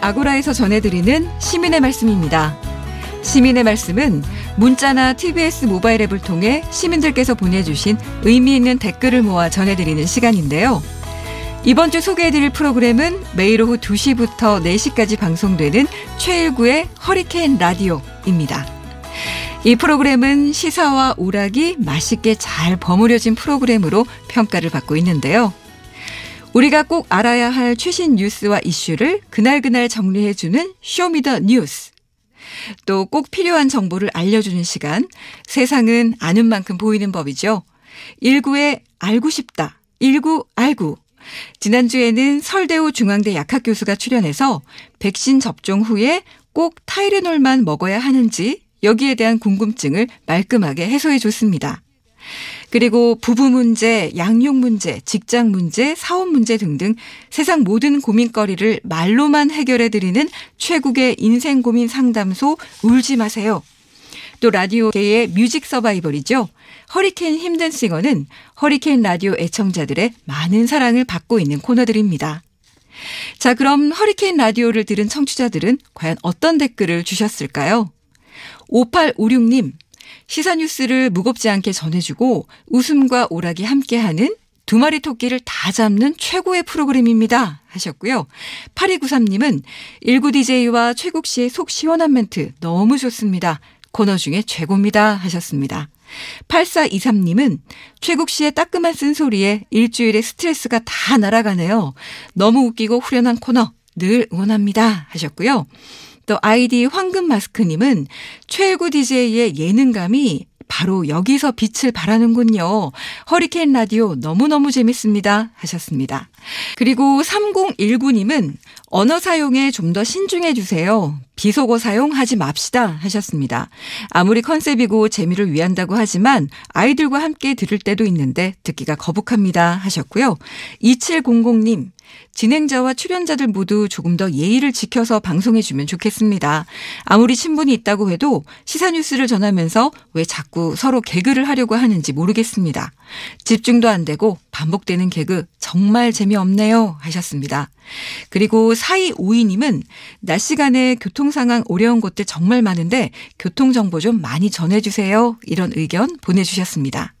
아고라에서 전해드리는 시민의 말씀입니다. 시민의 말씀은 문자나 TBS 모바일 앱을 통해 시민들께서 보내주신 의미 있는 댓글을 모아 전해드리는 시간인데요. 이번 주 소개해드릴 프로그램은 매일 오후 2시부터 4시까지 방송되는 최일구의 허리케인 라디오입니다. 이 프로그램은 시사와 오락이 맛있게 잘 버무려진 프로그램으로 평가를 받고 있는데요. 우리가 꼭 알아야 할 최신 뉴스와 이슈를 그날그날 정리해주는 Show Me the 뉴스. 또 꼭 필요한 정보를 알려주는 시간. 세상은 아는 만큼 보이는 법이죠. 19의 알고 싶다. 19 알고. 지난주에는 설대우 중앙대 약학 교수가 출연해서 백신 접종 후에 꼭 타이레놀만 먹어야 하는지 여기에 대한 궁금증을 말끔하게 해소해 줬습니다. 그리고 부부 문제, 양육 문제, 직장 문제, 사업 문제 등등 세상 모든 고민거리를 말로만 해결해 드리는 최국의 인생 고민 상담소 울지 마세요. 또 라디오계의 뮤직 서바이벌이죠. 허리케인 힘든 싱어는 허리케인 라디오 애청자들의 많은 사랑을 받고 있는 코너들입니다. 자, 그럼 허리케인 라디오를 들은 청취자들은 과연 어떤 댓글을 주셨을까요? 5856님, 시사 뉴스를 무겁지 않게 전해주고 웃음과 오락이 함께하는 두 마리 토끼를 다 잡는 최고의 프로그램입니다. 하셨고요. 8293님은 19DJ와 최국 씨의 속 시원한 멘트 너무 좋습니다. 코너 중에 최고입니다. 하셨습니다. 8423님은 최국 씨의 따끔한 쓴소리에 일주일의 스트레스가 다 날아가네요. 너무 웃기고 후련한 코너 늘 응원합니다. 하셨고요. 또 아이디 황금 마스크님은 최고 DJ의 예능감이 바로 여기서 빛을 발하는군요. 허리케인 라디오 너무너무 재밌습니다. 하셨습니다. 그리고 3019님은 언어 사용에 좀 더 신중해 주세요. 비속어 사용하지 맙시다 하셨습니다. 아무리 컨셉이고 재미를 위한다고 하지만 아이들과 함께 들을 때도 있는데 듣기가 거북합니다 하셨고요. 2700님 진행자와 출연자들 모두 조금 더 예의를 지켜서 방송해주면 좋겠습니다. 아무리 친분이 있다고 해도 시사뉴스를 전하면서 왜 자꾸 서로 개그를 하려고 하는지 모르겠습니다. 집중도 안 되고 반복되는 개그 정말 재미없네요 하셨습니다. 그리고 4252님은 낮 시간에 교통 상황 어려운 곳들 정말 많은데 교통정보 좀 많이 전해주세요. 이런 의견 보내주셨습니다.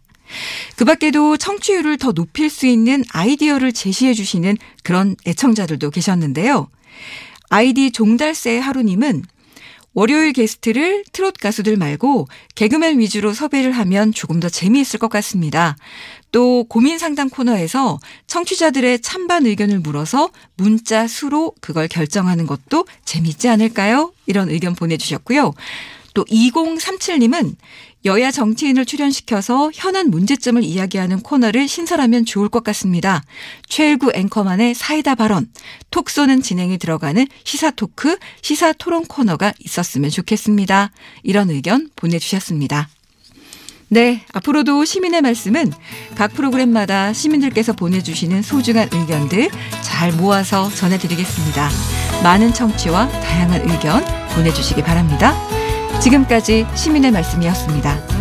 그 밖에도 청취율을 더 높일 수 있는 아이디어를 제시해 주시는 그런 애청자들도 계셨는데요. 아이디 종달새 하루님은 월요일 게스트를 트롯 가수들 말고 개그맨 위주로 섭외를 하면 조금 더 재미있을 것 같습니다. 또 고민 상담 코너에서 청취자들의 찬반 의견을 물어서 문자 수로 그걸 결정하는 것도 재미있지 않을까요? 이런 의견 보내주셨고요. 또 2037님은 여야 정치인을 출연시켜서 현안 문제점을 이야기하는 코너를 신설하면 좋을 것 같습니다. 최일구 앵커만의 사이다 발언, 톡 쏘는 진행이 들어가는 시사 토크, 시사 토론 코너가 있었으면 좋겠습니다. 이런 의견 보내주셨습니다. 네, 앞으로도 시민의 말씀은 각 프로그램마다 시민들께서 보내주시는 소중한 의견들 잘 모아서 전해드리겠습니다. 많은 청취와 다양한 의견 보내주시기 바랍니다. 지금까지 시민의 말씀이었습니다.